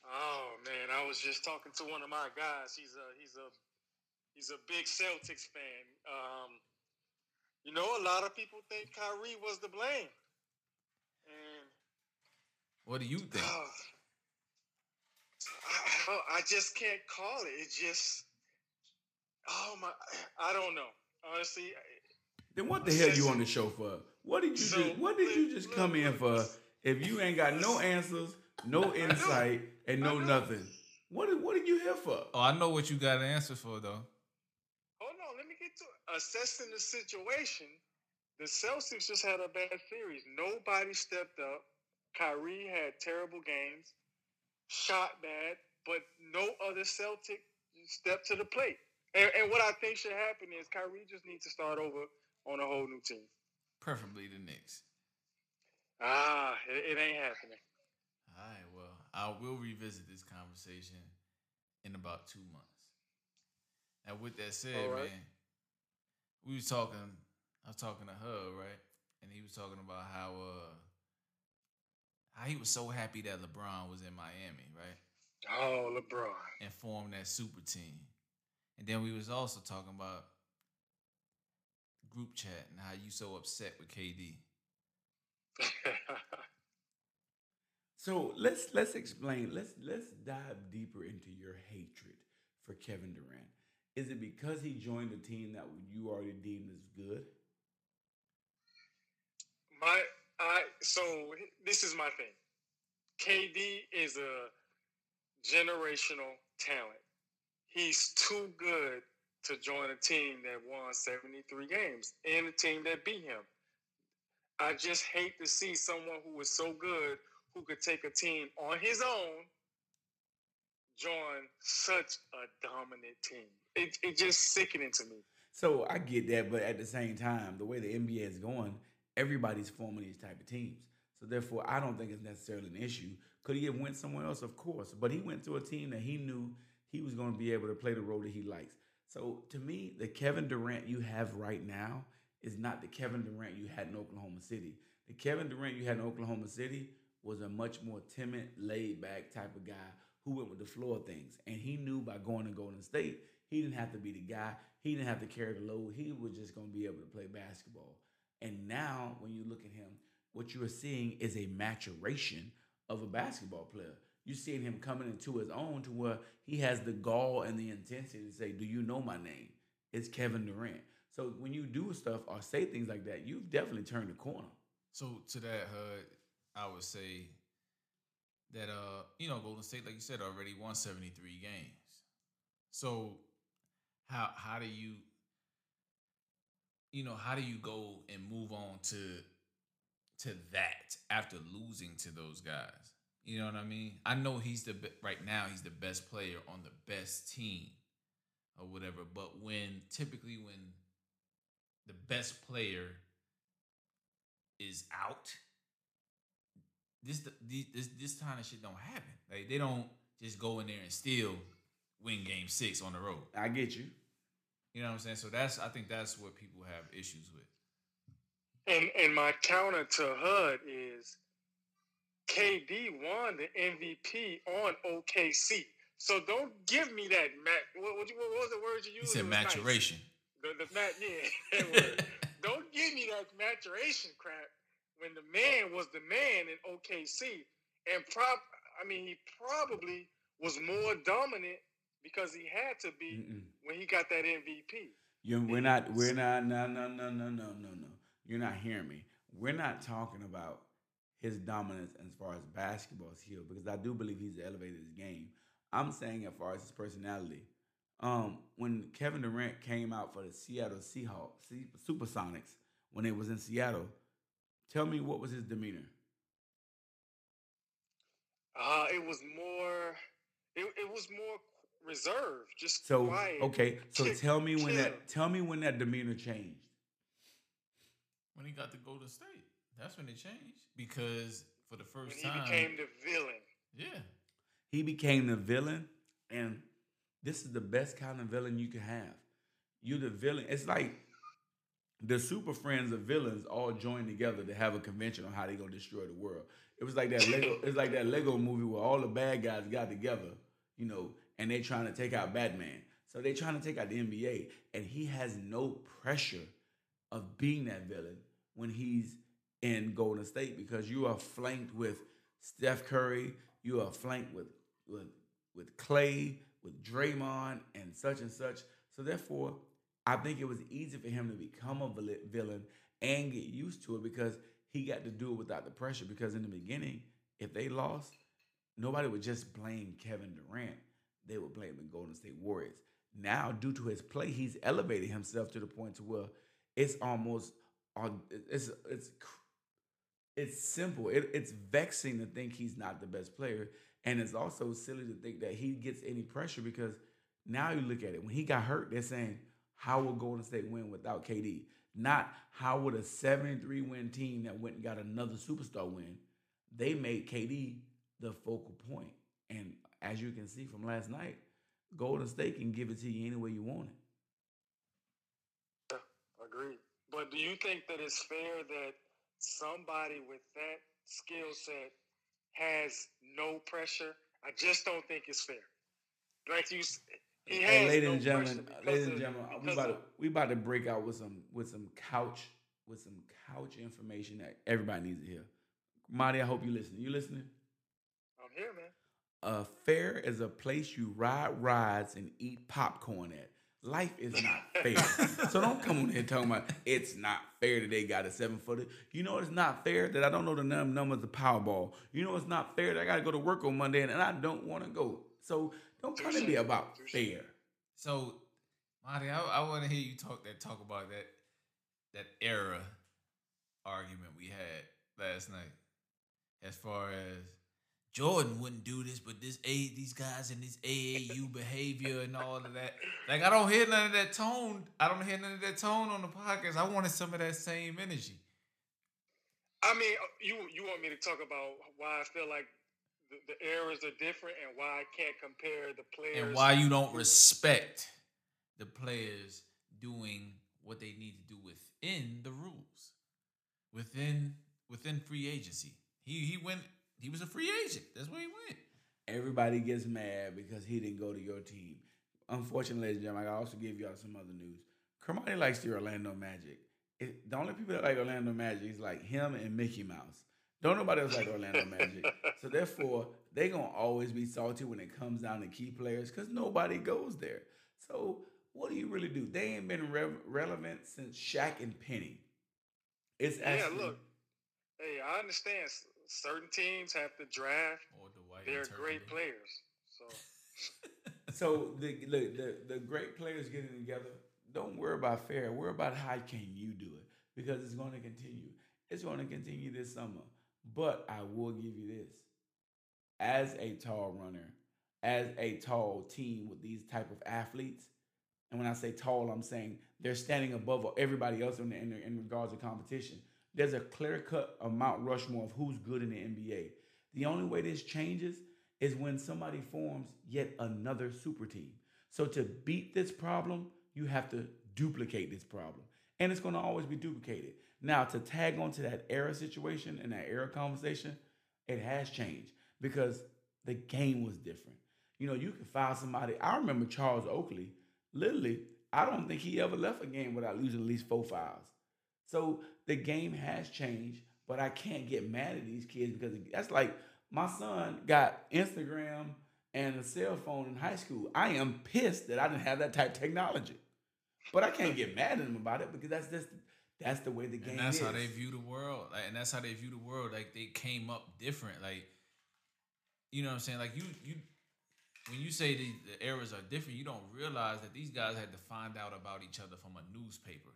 Oh man, I was just talking to one of my guys. He's a he's a he's a big Celtics fan. Um, you know, a lot of people think Kyrie was to blame, and What do you think? uh, I, I, just can't call it. It just oh my, I don't know. Honestly, Then what the hell you on the show for? What did you So, just, what did you just come in for if you ain't got no answers, no (laughs) insight, and no nothing? What are- what are you here for? Oh, I know what you got an answer for though. Hold on, let me get to it. Assessing the situation, the Celtics just had a bad series. Nobody stepped up. Kyrie had terrible games, shot bad, but no other Celtic stepped to the plate. And, and what I think should happen is Kyrie just needs to start over on a whole new team. Preferably the Knicks. Ah, it, it ain't happening. All right, well, I will revisit this conversation in about two months. Now, with that said, right. man, we was talking. I was talking to her, right? And he was talking about how uh how he was so happy that LeBron was in Miami, right? Oh, LeBron. And formed that super team. And then we was also talking about group chat and how you so upset with KD. (laughs) So let's let's explain. Let's let's dive deeper into your hatred for Kevin Durant. Is it because he joined a team that you already deemed as good? my I so this is my thing. KD is a generational talent. He's too good to join a team that won 73 games and a team that beat him. I just hate to see someone who is so good who could take a team on his own join such a dominant team. It, just sickening to me. So I get that, but at the same time, the way the NBA is going, everybody's forming these type of teams. So therefore, I don't think it's necessarily an issue. Could he have went somewhere else? Of course, but he went to a team that he knew he was going to be able to play the role that he likes. So to me, the Kevin Durant you have right now is not the Kevin Durant you had in Oklahoma City. The Kevin Durant you had in Oklahoma City was a much more timid, laid back type of guy who went with the floor of things. And he knew by going to Golden State, he didn't have to be the guy. He didn't have to carry the load. He was just going to be able to play basketball. And now, when you look at him, what you are seeing is a maturation of a basketball player. You're seeing him coming into his own to where he has the gall and the intensity to say, Do you know my name? It's Kevin Durant. So when you do stuff or say things like that, you've definitely turned the corner. So to that, I would say that uh, you know, Golden State, like you said, already won 73 games. So how how do you you know, how do you go and move on to to that after losing to those guys? You know what I mean? I know he's the be- right now he's the best player on the best team or whatever, but when typically when the best player is out, this this this kind of shit don't happen. Like they don't just go in there and still win game six on the road. I get you. You know what I'm saying? So that's I think that's what people have issues with. And and my counter to Hud is KD won the MVP on OKC. So don't give me that mat. What, what, what was the word you He used? said It was nice. maturation. The, the mat, yeah. that word. (laughs) don't give me that maturation crap when the man was the man in OKC. And prop, I mean, he probably was more dominant because he had to be Mm-mm. when he got that MVP. You, we're not. We're not. No. No. No. No. No. No. No. You're not hearing me. We're not talking about his dominance as far as basketball skill because I do believe he's elevated his game. I'm saying as far as his personality. Um, when Kevin Durant came out for the Seattle Seahawks, Se- Supersonics, when it was in Seattle, tell me what was his demeanor? Uh, it was more, it, it was more reserved, just So quiet. okay, so Chill- tell me when chill. that tell me when that demeanor changed. When he got to Golden State, that's when it changed because for the when first he became the villain. yeah, He became the villain, and this is the best kind of villain you can have. You're the villain. It's like the super friends of villains all joined together to have a convention on how they gonna destroy the world. It was like that Lego. it's like that Lego movie where all the bad guys got together, you know, and they're trying to take out Batman. So they're trying to take out the NBA, and he has no pressure of being that villain when he's in Golden State because you are flanked with Steph Curry, you are flanked with with with Clay, with Draymond, and such and such. So therefore, I think it was easy for him to become a villain and get used to it because he got to do it without the pressure. Because in the beginning, if they lost, nobody would just blame Kevin Durant. They would blame the Golden State Warriors. Now, due to his play, he's elevated himself to the point to where it's almost. It's it's it's simple. It, it's vexing to think he's not the best player, and it's also silly to think that he gets any pressure because now you look at it. When he got hurt, they're saying, "How will Golden State win without KD?" Not how would a 73 win team that went and got another superstar win? They made KD the focal point, and as you can see from last night, Golden State can give it to you any way you want it. Yeah, I agree. But do you think that it's fair that somebody with that skill set has no pressure? I just don't think it's fair. Like you, he Hey, ladies no and gentlemen, ladies and gentlemen, we about to, we about to break out with some with some couch with some couch information that everybody needs to hear. Marty, I hope you listening. You listening? I'm here, man. A fair is a place you ride rides and eat popcorn at. Life is not fair. (laughs) so don't come on here talking about it's not fair that they got a seven footer. You know it's not fair that I don't know the num- numbers of the Powerball. You know it's not fair that I gotta go to work on Monday and, and I don't want to go. So don't come to me about Touche. fair. So, Marty, I, I want to hear you talk that talk about that that era argument we had last night, as far as Jordan wouldn't do this, but this a these guys and this AAU (laughs) behavior and all of that. Like I don't hear none of that tone. I don't hear none of that tone on the podcast. I wanted some of that same energy. I mean, uh, you you want me to talk about why I feel like the, the eras are different and why I can't compare the players and why you don't respect the players doing what they need to do within the rules, within within free agency. He he went. He was a free agent. That's where he went. Everybody gets mad because he didn't go to your team. Unfortunately, ladies and gentlemen, I also give y'all some other news. Kermani likes the Orlando Magic. It, the only people that like Orlando Magic is like him and Mickey Mouse. Don't nobody else like Orlando (laughs) Magic. So therefore, they gonna always be salty when it comes down to key players because nobody goes there. So what do you really do? They ain't been re- relevant since Shaq and Penny. It's Yeah, look. Hey, I understand. Certain teams have to draft Or the their great players. So (laughs) (laughs) So the, the the the great players getting together. Don't worry about fair. Worry about how can you do it because it's going to continue. It's going to continue this summer. But I will give you this: as a tall runner, as a tall team with these type of athletes, and when I say tall, I'm saying they're standing above everybody else in, in, in regards to competition. There's a clear cut of Mount Rushmore of who's good in the NBA. The only way this changes is when somebody forms yet another super team. So to beat this problem, you have to duplicate this problem. And it's going to always be duplicated. Now, to tag on to that era situation and that era conversation, it has changed because the game was different. You know, you can file somebody. I remember Charles Oakley, literally, I don't think he ever left a game without losing at least four fouls. So the game has changed, but I can't get mad at these kids because that's like my son got Instagram and a cell phone in high school. I am pissed that I didn't have that type of technology. But I can't get mad at them about it because that's just that's the way the game and that's is. how they view the world. Like, and that's how they view the world. Like they came up different. Like, you know what I'm saying? Like you, you, when you say the, the eras are different, you don't realize that these guys had to find out about each other from a newspaper.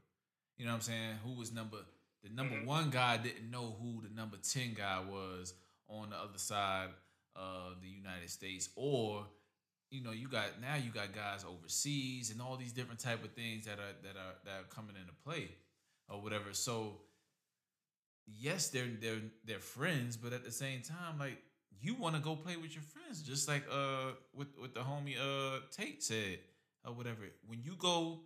You know what I'm saying? Who was number the number mm-hmm. one guy didn't know who the number ten guy was on the other side of the United States, or you know, you got now you got guys overseas and all these different type of things that are that are that are coming into play or whatever. So yes, they're they're they're friends, but at the same time, like you want to go play with your friends, just like uh with with the homie uh Tate said or whatever. When you go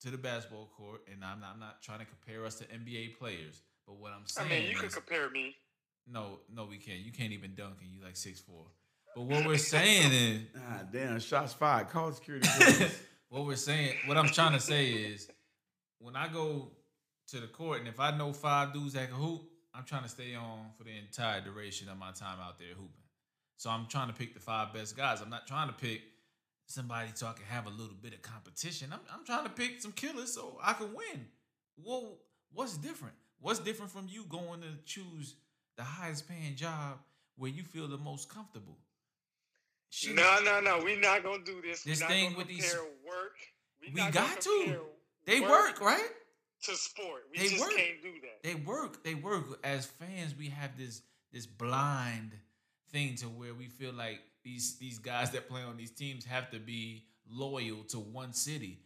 to the basketball court, and I'm not, I'm not trying to compare us to NBA players, but what I'm saying, I mean, you could compare me. no, no, we can't. You can't even dunk, and you like six four. But what we're (laughs) saying is, (laughs) Ah, damn, shots fired. Call security. (laughs) what we're saying, what I'm trying to say is, when I go to the court, and if I know five dudes that can hoop, I'm trying to stay on for the entire duration of my time out there hooping. So I'm trying to pick the five best guys. I'm not trying to pick somebody so I can have a little bit of competition. I'm, I'm trying to pick some killers so I can win. Well, what's different? What's different from you going to choose the highest paying job where you feel the most comfortable? No, no, no. We're not gonna do this. This We're not thing with these- work. We not got to. They work, right? To sport. We They just work. can't do that. They work. They work. As fans, we have this this blind thing to where we feel like these these guys that play on these teams have to be loyal to one city.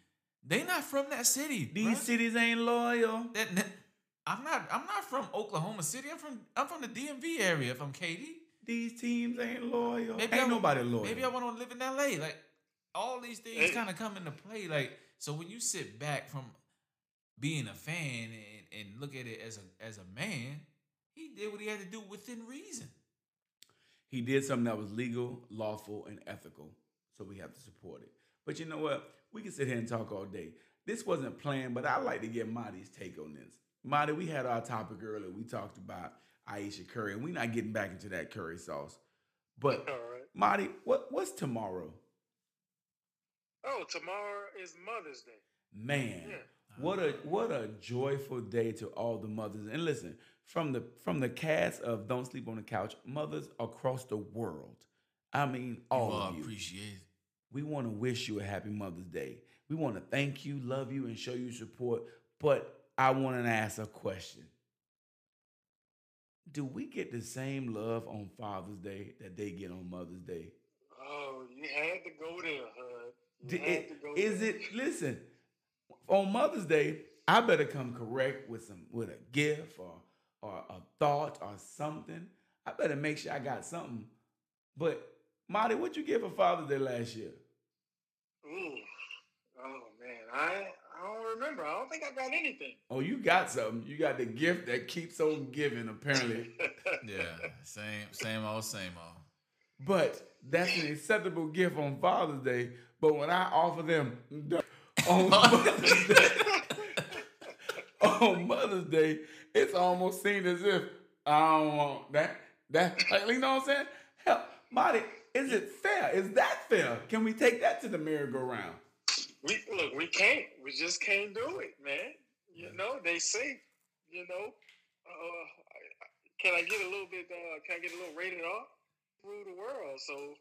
They not from that city. These bruh. cities ain't loyal. That, that- I'm not. I'm not from Oklahoma City. I'm from. I'm from the DMV area. If I'm KD, These teams ain't loyal. maybe ain't I, nobody loyal. Maybe I want to live in LA. Like all these things Hey. kind of come into play. Like so, when you sit back from being a fan and, and look at it as a as a man, he did what he had to do within reason. He did something that was legal, lawful, and ethical. So we have to support it. But you know what? We can sit here and talk all day. This wasn't planned, but I like to get Marty's take on this. Marty, we had our topic earlier. We talked about Ayesha Curry, and we're not getting back into that curry sauce. But All right. Marty, what what's tomorrow? Oh, tomorrow is Mother's Day. Man, Yeah. What a what a joyful day to all the mothers. And listen, from the from the cast of Don't Sleep on the Couch, mothers across the world. I mean, all Well, of you. appreciate it. We want to wish you a happy Mother's Day. We want to thank you, love you, and show you support. But I want to ask a question. Do we get the same love on Father's Day that they get on Mother's Day? Oh, you had to go there, Hud. You D- had to go Is there. it listen on Mother's Day? I better come correct with some with a gift or or a thought or something. I better make sure I got something. But Marty, what you give for Father's Day last year? Ooh. Oh man, I I don't remember. I don't think I got anything. Oh, you got something. You got the gift that keeps on giving, apparently. (laughs) Yeah, same same old same old. but that's an acceptable gift on Father's Day. But when I offer them on (laughs) Mother's Day, (laughs) on Mother's Day, it's almost seen as if I don't want that. That like, you know what I'm saying? Hell, Marty, is it fair? Is that fair? Can we take that to the merry-go-round? we look, we can't. We just can't do it, man. You know, they say, you know, uh, I- I- can I get a little bit? Uh, can I get a little rated R through the world? So,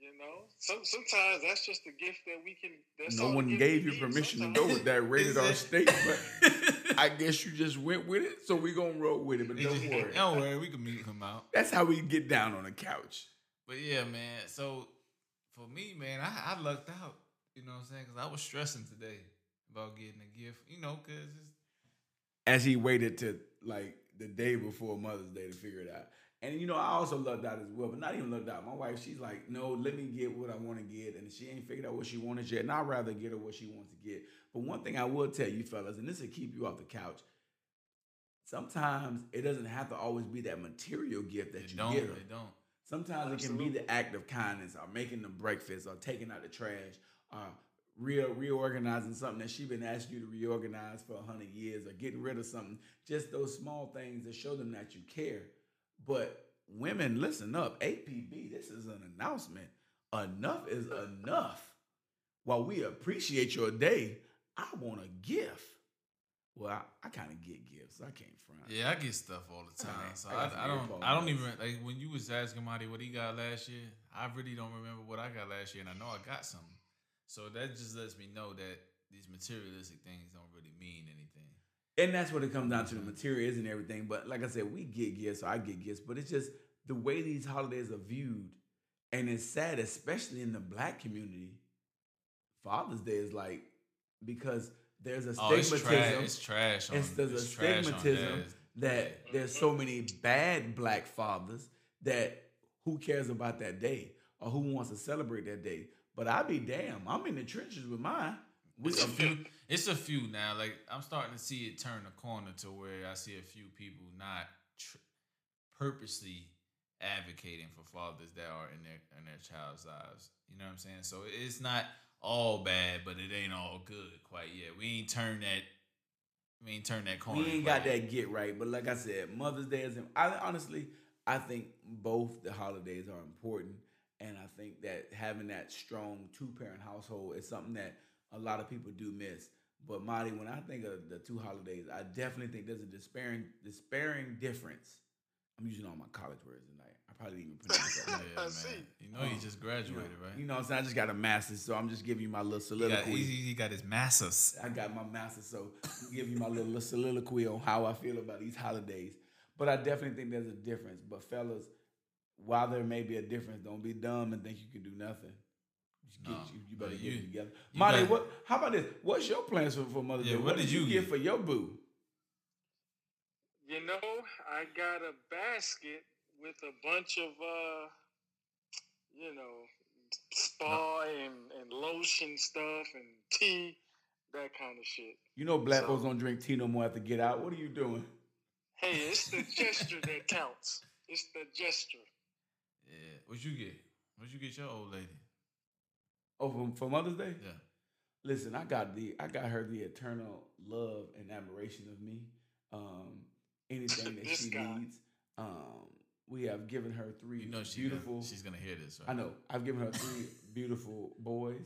you know, some sometimes that's just a gift that we can. That's No one gave you give permission to go with that (laughs) rated R state, but (laughs) I guess you just went with it. So we gonna roll with it. But don't worry. Don't worry, we can meet him out. That's how we get down on the couch. But yeah, man. So for me, man, I, I lucked out. You know what I'm saying? Because I was stressing today about getting a gift. You know, because As he waited to like the day before Mother's Day to figure it out. And you know, I also lucked out as well, but not even lucked out. My wife, she's like, no, let me get what I want to get. And she ain't figured out what she wanted yet. And I'd rather get her what she wants to get. But one thing I will tell you, fellas, and this will keep you off the couch. Sometimes it doesn't have to always be that material gift that they you don't. get her. They don't. Sometimes it can be the act of kindness or making them breakfast or taking out the trash or re- reorganizing something that she's been asking you to reorganize for a hundred years or getting rid of something. Just those small things that show them that you care. But women, listen up. APB, this is an announcement. Enough is enough. While we appreciate your day, I want a gift. Well, I, I kind of get gifts. I can't front. Yeah, I get stuff all the time. Alright, So I I, I don't. I don't even like when you was asking Marty what he got last year. I really don't remember what I got last year, and I know I got something. So that just lets me know that these materialistic things don't really mean anything. And that's what it comes down to the materials and everything. But like I said, we get gifts, or I get gifts, but it's just the way these holidays are viewed. And it's sad, especially in the black community. Father's Day is like because there's a Oh, it's stigmatism. trash. It's trash. On, It's there's a it's trash stigmatism that there's so many bad black fathers that who cares about that day or who wants to celebrate that day. But I be damn, I'm in the trenches with mine. It's a few. It's a few now. Like I'm starting to see it turn a corner to where I see a few people not tr- purposely advocating for fathers that are in their in their child's lives. You know what I'm saying? So it's not all bad, but it ain't all good quite yet. We ain't turned that. We ain't turned that corner. We ain't got yet. that get right, but like I said, Mother's Day is. I honestly, I think both the holidays are important, and I think that having that strong two parent household is something that a lot of people do miss. But Marty, when I think of the two holidays, I definitely think there's a despairing, despairing difference. I'm using all my college words tonight. I probably didn't even pronounce that. (laughs) Yeah, I man. see. You know, you just You know, graduated, right? You know what I'm saying? I just got a master's, so I'm just giving you my little he, got, soliloquy. he, he got his masters. I got my master, so I'm giving you my little soliloquy on how I feel about these holidays. But I definitely think there's a difference. But fellas, while there may be a difference, don't be dumb and think you can do nothing. Just get, No, you, you better but get you- it together. you Marty, got- what? How about this? What's your plans for, for Mother's Yeah, Day? what did you get get? for your boo? You know, I got a basket with a bunch of, uh, you know, spa and, and lotion stuff and tea. that kind of shit. You know, black So- folks don't drink tea no more after get out. What are you doing? Hey, it's the (laughs) gesture that counts. It's the gesture. Yeah. What you get? What you get your old lady? Oh, for, for Mother's Day. Yeah. Listen, I got the I got her the eternal love and admiration of me. Um, anything that she guy. needs. Um, we have given her three You know she beautiful. Gonna, she's gonna hear this. Right? I know. I've given her three (laughs) beautiful boys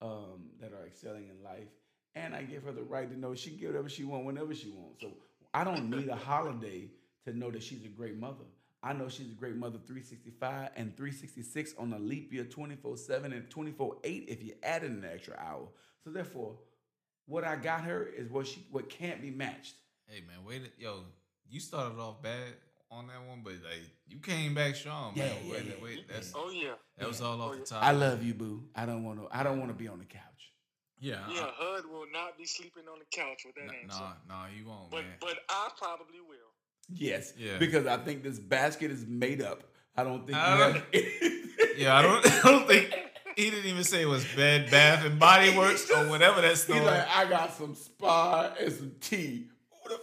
um, that are excelling in life, and I give her the right to know she can get whatever she wants whenever she wants. So I don't need a holiday to know that she's a great mother. I know she's a great mother 365 and 366 on a leap year 24 7 and 24 8 if you add in an extra hour. So therefore, what I got her is what she what can't be matched. Hey man, wait. a- Yo, you started off bad on that one, but like you came back strong, man. Yeah, wait, yeah, wait, that's Oh yeah. that was all Oh, off yeah. the top. I love you, boo. I don't want to. I don't want to be on the couch. Yeah. Yeah, Hud will not be sleeping on the couch with that Nah, answer. nah, nah, you won't, but man. but I probably will. Yes. Yeah. Because I think this basket is made up. I don't think I don't- yeah, I don't, (laughs) I don't think he didn't even say it was Bed Bath and Body Works or whatever that store. He's like, I got some spa and some tea. The-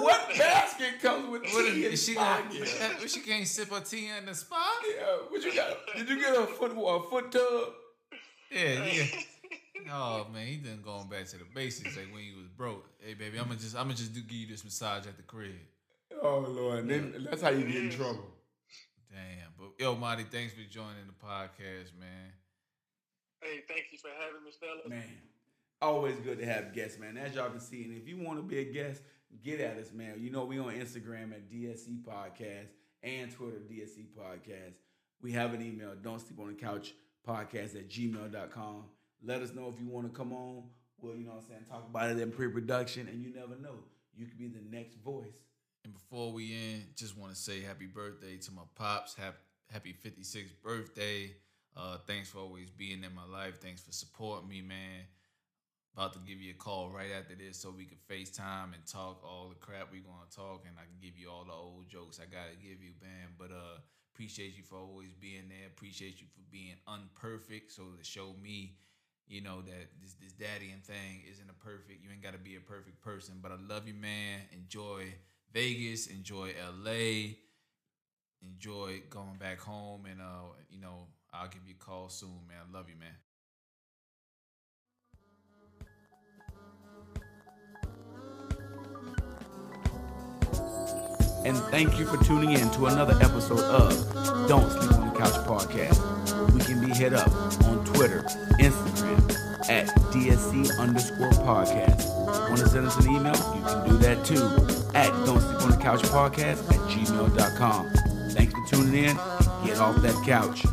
What basket comes with What tea is, and she spa? gonna, she can't sip her tea in the spa? Yeah, what you got? Did you get a foot a foot tub? Yeah, yeah. Oh man, he done going back to the basics, like when he was broke. Hey baby, I'm gonna just I'm gonna just do give you this massage at the crib. Oh Lord, then that's how you get in trouble. Damn, but yo, Marty, thanks for joining the podcast, man. Hey, thank you for having me, fellas. Man, always good to have guests, man. As y'all can see, and if you want to be a guest, get at us, man. You know we on Instagram at DSC Podcast and Twitter DSC Podcast. We have an email, don't sleep on the couch podcast at gmail.com. Let us know if you want to come on. Well, you know what I'm saying, talk about it in pre-production, and you never know. You could be the next voice. And before we end, just want to say happy birthday to my pops. Happy, happy 56th birthday. Uh, thanks for always being in my life. Thanks for supporting me, man. About to give you a call right after this so we can FaceTime and talk all the crap we gonna talk and I can give you all the old jokes I gotta give you, man. But uh appreciate you for always being there. Appreciate you for being unperfect. So to show me, you know, that this this daddying thing isn't a perfect, you ain't gotta be a perfect person. But I love you, man. Enjoy Vegas, enjoy LA, enjoy going back home and uh, you know, I'll give you a call soon, man. Love you, man. And thank you for tuning in to another episode of Don't Sleep on the Couch podcast. We can be hit up on Twitter, Instagram at DSC underscore podcast. Want to send us an email? You can do that too at Don't Sleep on the Couch podcast at gmail.com. Thanks for tuning in. Get off that couch.